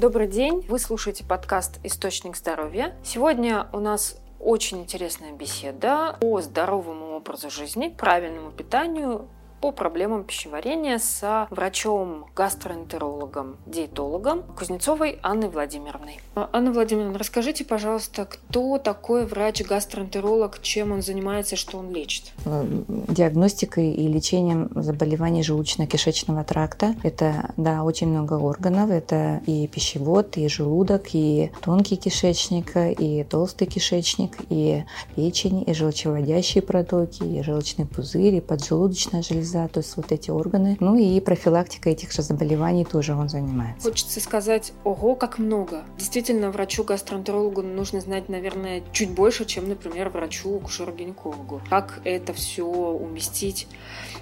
Добрый день, вы слушаете подкаст «Источник здоровья». Сегодня у нас очень интересная беседа о здоровом образу жизни, правильному питанию по проблемам пищеварения с врачом-гастроэнтерологом, диетологом Кузнецовой Анной Владимировной. А, Анна Владимировна, расскажите, пожалуйста, кто такой врач-гастроэнтеролог, чем он занимается, что он лечит? Э, диагностикой и лечением заболеваний желудочно-кишечного тракта. Это, да, очень много органов. Это и пищевод, и желудок, и тонкий кишечник, и толстый кишечник, и печень, и желчеводящие протоки, и желчный пузырь, и поджелудочная железа железа, то есть вот эти органы. Ну и профилактика этих же заболеваний тоже он занимается. Хочется сказать, ого, как много. Действительно, врачу-гастроэнтерологу нужно знать, наверное, чуть больше, чем, например, врачу-акушеру-гинекологу. Как это все уместить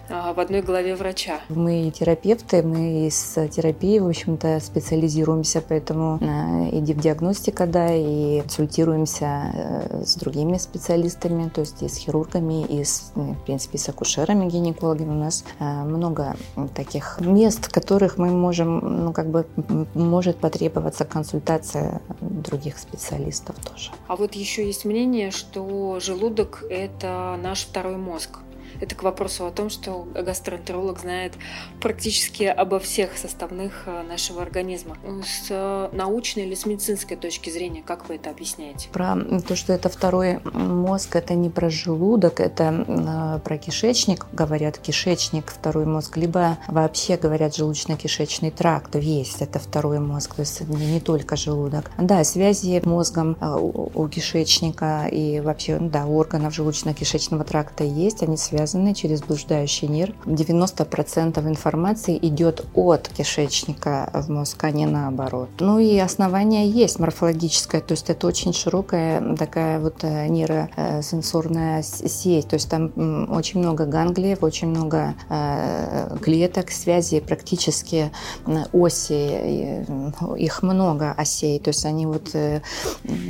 а, в одной голове врача? Мы терапевты, мы из терапии, в общем-то, специализируемся, поэтому а, и диагностика, да, и консультируемся э, с другими специалистами, то есть и с хирургами, и, с, в принципе, с акушерами, гинекологами нас э, много таких мест, в которых мы можем, ну, как бы, может потребоваться консультация других специалистов тоже. А вот еще есть мнение, что желудок – это наш второй мозг. Это к вопросу о том, что гастроэнтеролог знает практически обо всех составных э, нашего организма. С э, научной или с медицинской точки зрения, как вы это объясняете? Про то, что это второй мозг, это не про желудок, это э, про кишечник, говорят кишечник, второй мозг, либо вообще говорят желудочно-кишечный тракт, весь это второй мозг, то есть не, не только желудок. Да, связи мозгом у, у кишечника и вообще, да, органов желудочно-кишечного тракта есть, они связаны связаны через блуждающий нерв. 90% информации идет от кишечника в мозг, а не наоборот. Ну и основание есть морфологическое, то есть это очень широкая такая вот э, нейросенсорная сеть, то есть там очень много ганглиев, очень много э, клеток, связей, практически оси, их много осей, то есть они вот э,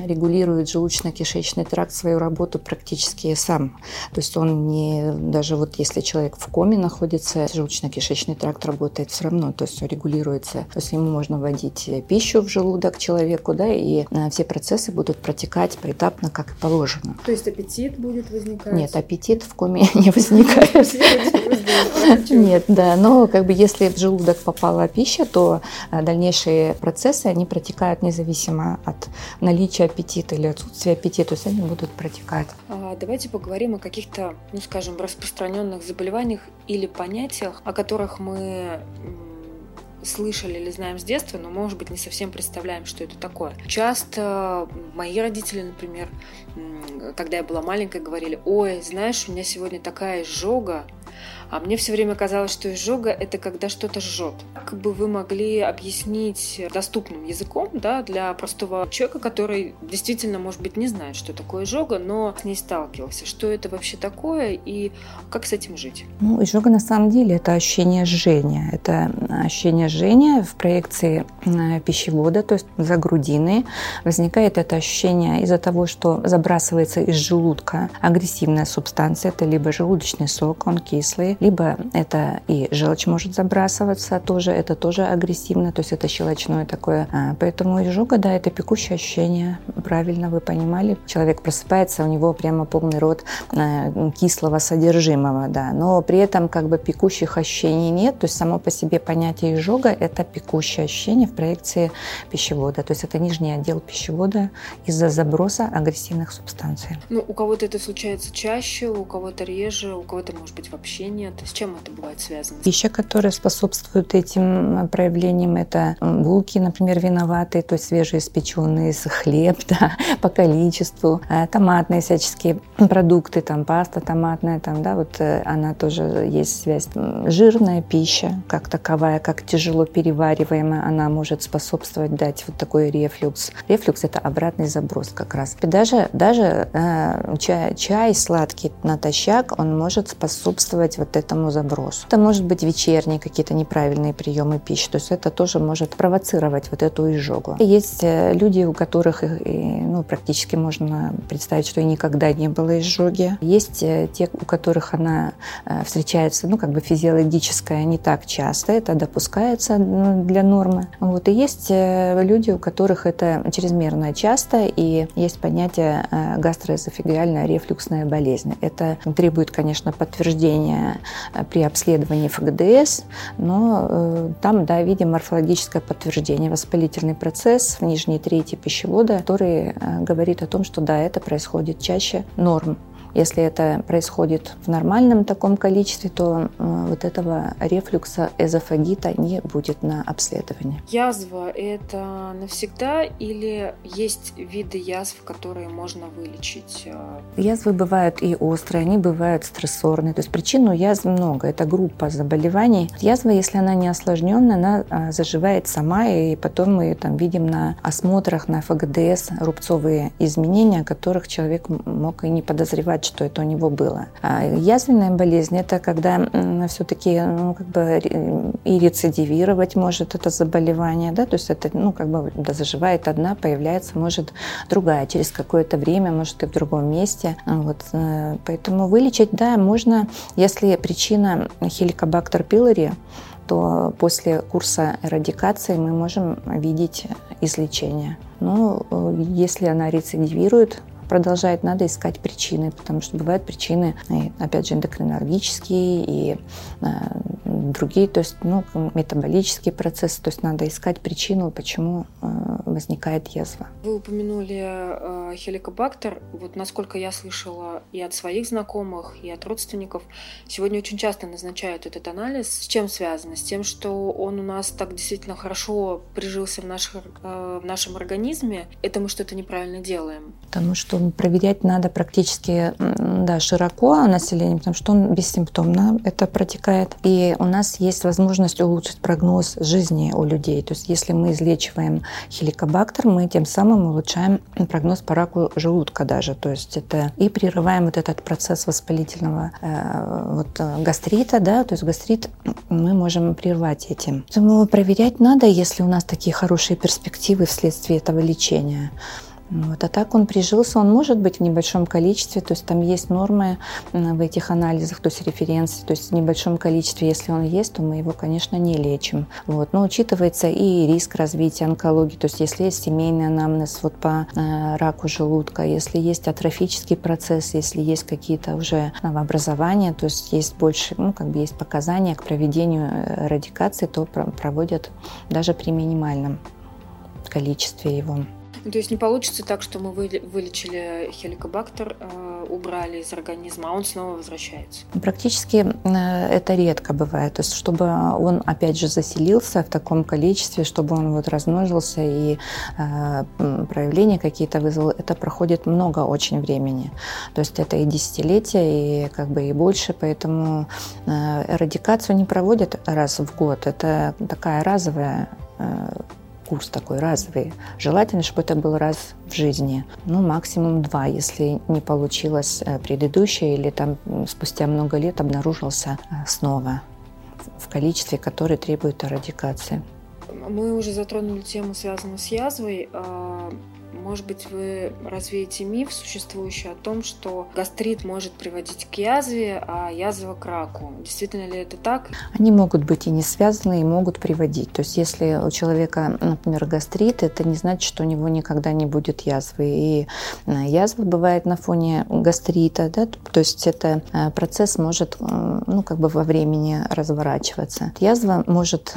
регулируют желудочно-кишечный тракт свою работу практически сам. То есть он не даже вот если человек в коме находится, желудочно-кишечный тракт работает все равно, то есть регулируется. То есть ему можно вводить пищу в желудок человеку, да, и э, все процессы будут протекать поэтапно, как и положено. То есть аппетит будет возникать? Нет, аппетит в коме не возникает. Нет, да, но как бы если в желудок попала пища, то э, дальнейшие процессы, они протекают независимо от наличия аппетита или отсутствия аппетита, то есть они будут протекать. А, давайте поговорим о каких-то, ну скажем, распространенных заболеваниях или понятиях, о которых мы слышали или знаем с детства, но, может быть, не совсем представляем, что это такое. Часто мои родители, например, когда я была маленькой, говорили, ой, знаешь, у меня сегодня такая изжога, а мне все время казалось, что изжога – это когда что-то жжет. Как бы вы могли объяснить доступным языком да, для простого человека, который действительно, может быть, не знает, что такое изжога, но с ней сталкивался. Что это вообще такое и как с этим жить? Ну, изжога на самом деле – это ощущение жжения. Это ощущение жжения в проекции э, пищевода, то есть за грудины. Возникает это ощущение из-за того, что забрасывается из желудка агрессивная субстанция. Это либо желудочный сок, он кислый, либо это и желчь может забрасываться тоже, это тоже агрессивно, то есть это щелочное такое. А, поэтому изжога, да, это пекущее ощущение, правильно вы понимали. Человек просыпается, у него прямо полный рот а, кислого содержимого, да, но при этом как бы пекущих ощущений нет, то есть само по себе понятие изжога – это пекущее ощущение в проекции пищевода, то есть это нижний отдел пищевода из-за заброса агрессивных субстанций. Ну, у кого-то это случается чаще, у кого-то реже, у кого-то, может быть, вообще нет? С чем это бывает связано? Пища, которая способствует этим э, проявлениям, это булки, например, виноватые, то есть свежеиспеченные, хлеб да, по количеству, э, томатные всяческие продукты, там паста томатная, там, да, вот э, она тоже есть связь. Жирная пища, как таковая, как тяжело перевариваемая, она может способствовать дать вот такой рефлюкс. Рефлюкс – это обратный заброс как раз. Даже, даже э, чай, чай сладкий натощак, он может способствовать способствовать вот этому забросу. Это может быть вечерние какие-то неправильные приемы пищи, то есть это тоже может провоцировать вот эту изжогу. Есть э, люди, у которых ну, практически можно представить, что и никогда не было изжоги. Есть э, те, у которых она э, встречается, ну, как бы физиологическая не так часто, это допускается ну, для нормы. Вот. И есть люди, у которых это чрезмерно часто, и есть понятие гастроэзофагиальная рефлюксная болезнь. Это требует, конечно, подтверждения при обследовании ФГДС, но там, да, видим морфологическое подтверждение, воспалительный процесс в нижней трети пищевода, который говорит о том, что да, это происходит чаще норм. Если это происходит в нормальном таком количестве, то э, вот этого рефлюкса эзофагита не будет на обследовании. Язва – это навсегда или есть виды язв, которые можно вылечить? Язвы бывают и острые, они бывают стрессорные. То есть причин у язв много. Это группа заболеваний. Язва, если она не осложненная, она а, заживает сама, и потом мы там видим на осмотрах, на ФГДС рубцовые изменения, которых человек мог и не подозревать, что это у него было. А язвенная болезнь – это когда все-таки ну, как бы и рецидивировать может это заболевание, да, то есть это, ну, как бы да, заживает одна, появляется, может, другая через какое-то время, может, и в другом месте. Вот, э, поэтому вылечить, да, можно, если причина хеликобактер пилори, то после курса эрадикации мы можем видеть излечение. Но э, если она рецидивирует, продолжает, надо искать причины, потому что бывают причины, и, опять же, эндокринологические и э, другие, то есть ну, метаболические процессы, то есть надо искать причину, почему э, возникает язва. Вы упомянули э, хеликобактер. Вот насколько я слышала и от своих знакомых, и от родственников, сегодня очень часто назначают этот анализ. С чем связано? С тем, что он у нас так действительно хорошо прижился в, наших, э, в нашем организме. Это мы что-то неправильно делаем. Потому что проверять надо практически да, широко население, потому что он бессимптомно это протекает. И у нас есть возможность улучшить прогноз жизни у людей. То есть если мы излечиваем хеликобактер, мы тем самым улучшаем прогноз по раку желудка даже. То есть это и прерываем вот этот процесс воспалительного э, вот, э, гастрита, да, то есть гастрит мы можем прервать этим. Поэтому проверять надо, если у нас такие хорошие перспективы вследствие этого лечения. Вот. А так он прижился, он может быть в небольшом количестве, то есть там есть нормы в этих анализах, то есть референции, то есть в небольшом количестве, если он есть, то мы его, конечно, не лечим. Вот. Но учитывается и риск развития онкологии, то есть если есть семейный анамнез вот по э, раку желудка, если есть атрофический процесс, если есть какие-то уже новообразования, то есть есть больше, ну, как бы есть показания к проведению э, радикации, то проводят даже при минимальном количестве его. Ну, то есть не получится так, что мы вылечили хеликобактер, э, убрали из организма, а он снова возвращается? Практически э, это редко бывает. То есть чтобы он опять же заселился в таком количестве, чтобы он вот размножился и э, проявления какие-то вызвал, это проходит много очень времени. То есть это и десятилетия, и как бы и больше, поэтому эрадикацию не проводят раз в год. Это такая разовая курс такой разовый. Желательно, чтобы это был раз в жизни. Ну, максимум два, если не получилось э, предыдущее или там спустя много лет обнаружился э, снова в количестве, которое требует эрадикации. Мы уже затронули тему, связанную с язвой. Может быть, вы развеете миф существующий о том, что гастрит может приводить к язве, а язва к раку. Действительно ли это так? Они могут быть и не связаны, и могут приводить. То есть, если у человека, например, гастрит, это не значит, что у него никогда не будет язвы. И э, язва бывает на фоне гастрита, да? то есть это э, процесс может э, ну, как бы во времени разворачиваться. Язва может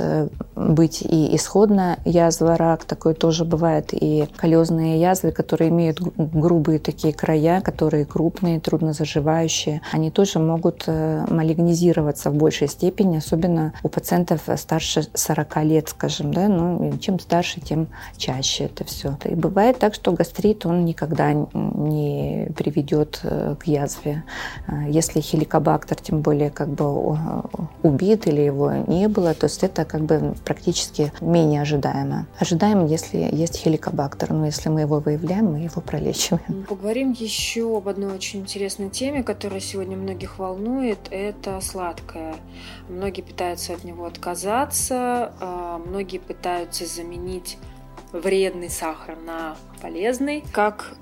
быть и исходная язва, рак, такое тоже бывает, и колезные разные язвы, которые имеют грубые такие края, которые крупные, трудно заживающие, они тоже могут э, малигнизироваться в большей степени, особенно у пациентов старше 40 лет, скажем, да, ну, чем старше, тем чаще это все. И бывает так, что гастрит, он никогда не приведет э, к язве. Э, если хеликобактер, тем более, как бы убит или его не было, то есть это как бы практически менее ожидаемо. Ожидаемо, если есть хеликобактер, но если мы его выявляем, мы его пролечиваем. Поговорим еще об одной очень интересной теме, которая сегодня многих волнует. Это сладкое. Многие пытаются от него отказаться, а, многие пытаются заменить вредный сахар на полезный. Как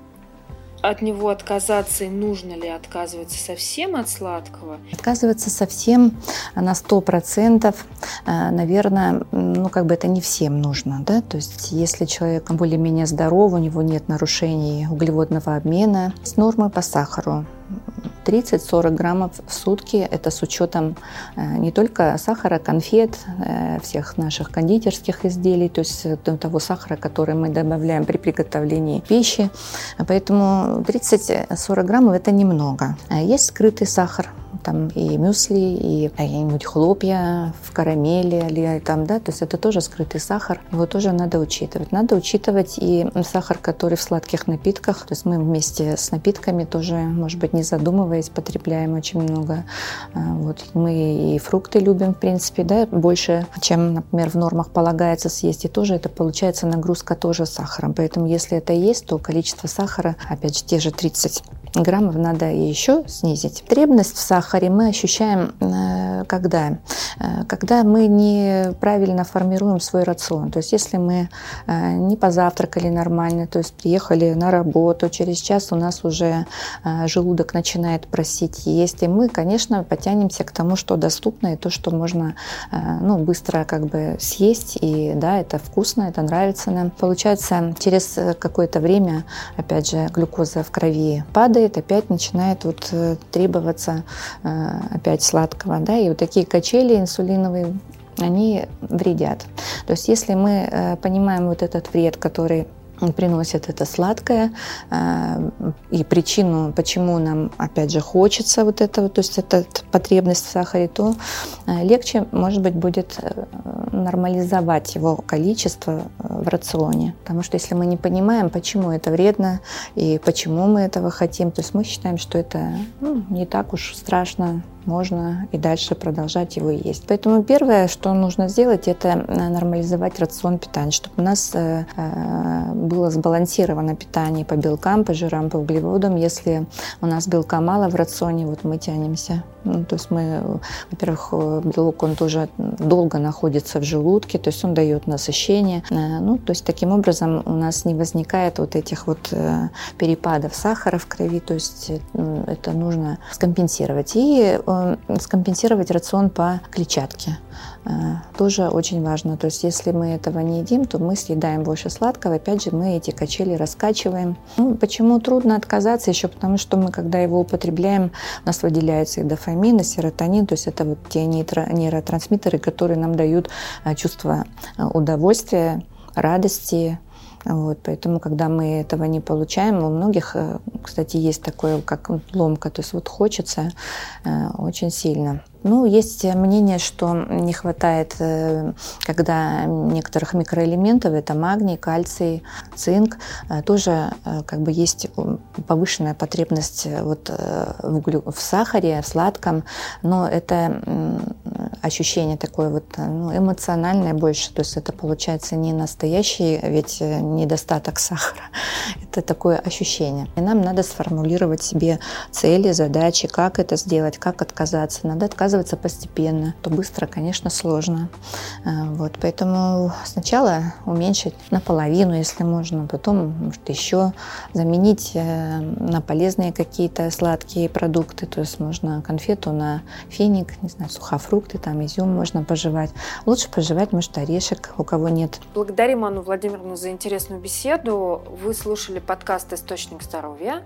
от него отказаться и нужно ли отказываться совсем от сладкого? Отказываться совсем на сто процентов, э, наверное, ну как бы это не всем нужно, да, то есть если человек более-менее здоров, у него нет нарушений углеводного обмена, с нормы по сахару 30-40 граммов в сутки. Это с учетом э, не только сахара, конфет, э, всех наших кондитерских изделий, то есть э, того сахара, который мы добавляем при приготовлении пищи. Поэтому 30-40 граммов это немного. А есть скрытый сахар, там и мюсли, и какие-нибудь хлопья в карамели, или там, да, то есть это тоже скрытый сахар, его тоже надо учитывать. Надо учитывать и сахар, который в сладких напитках, то есть мы вместе с напитками тоже, может быть, не задумываясь, потребляем очень много. А, вот мы и фрукты любим, в принципе, да, больше, чем, например, в нормах полагается съесть, и тоже это получается нагрузка тоже сахаром. Поэтому если это есть, то количество сахара, опять же, те же 30 граммов надо еще снизить. Потребность в сахаре мы ощущаем э, когда? Э, когда мы неправильно формируем свой рацион. То есть если мы э, не позавтракали нормально, то есть приехали на работу, через час у нас уже желудок начинает просить есть, и мы, конечно, потянемся к тому, что доступно, и то, что можно ну, быстро как бы съесть, и да, это вкусно, это нравится нам. Получается, через какое-то время, опять же, глюкоза в крови падает, опять начинает вот э, требоваться э, опять сладкого, да, и вот такие качели инсулиновые, они вредят. То есть если мы э, понимаем вот этот вред, который приносит это сладкое э, и причину, почему нам опять же хочется вот этого, то есть эта потребность в сахаре, то э, легче, может быть, будет нормализовать его количество в рационе. Потому что если мы не понимаем, почему это вредно и почему мы этого хотим, то есть мы считаем, что это ну, не так уж страшно, можно и дальше продолжать его есть. Поэтому первое, что нужно сделать, это э, нормализовать рацион питания, чтобы у нас э, э, было сбалансировано питание по белкам, по жирам, по углеводам. Если у нас белка мало в рационе, вот мы тянемся. Ну, то есть мы, во-первых, белок, он тоже долго находится в желудке, то есть он дает насыщение. Ну, то есть таким образом у нас не возникает вот этих вот перепадов сахара в крови, то есть это нужно скомпенсировать. И скомпенсировать рацион по клетчатке. Э, тоже очень важно. То есть если мы этого не едим, то мы съедаем больше сладкого. Опять же, мы эти качели раскачиваем. Ну, почему трудно отказаться? Еще потому, что мы, когда его употребляем, у нас выделяется и дофамин, и серотонин. То есть это вот те нейротрансмиттеры, которые нам дают э, чувство удовольствия, радости, вот, поэтому, когда мы этого не получаем, у многих, э, кстати, есть такое, как ломка, то есть вот хочется э, очень сильно. Ну, есть мнение, что не хватает, э, когда некоторых микроэлементов, это магний, кальций, цинк, э, тоже э, как бы есть повышенная потребность вот в, углю, в сахаре, в сладком, но это ощущение такое вот ну, эмоциональное больше, то есть это получается не настоящий ведь недостаток сахара, это такое ощущение. И нам надо сформулировать себе цели, задачи, как это сделать, как отказаться. Надо отказаться отказываться постепенно, то быстро, конечно, сложно. Э, вот, поэтому сначала уменьшить наполовину, если можно, потом, может, еще заменить э, на полезные какие-то сладкие продукты, то есть можно конфету на финик, не знаю, сухофрукты, там изюм можно пожевать. Лучше пожевать, может, орешек, у кого нет. Благодарим Анну Владимировну за интересную беседу. Вы слушали подкаст «Источник здоровья».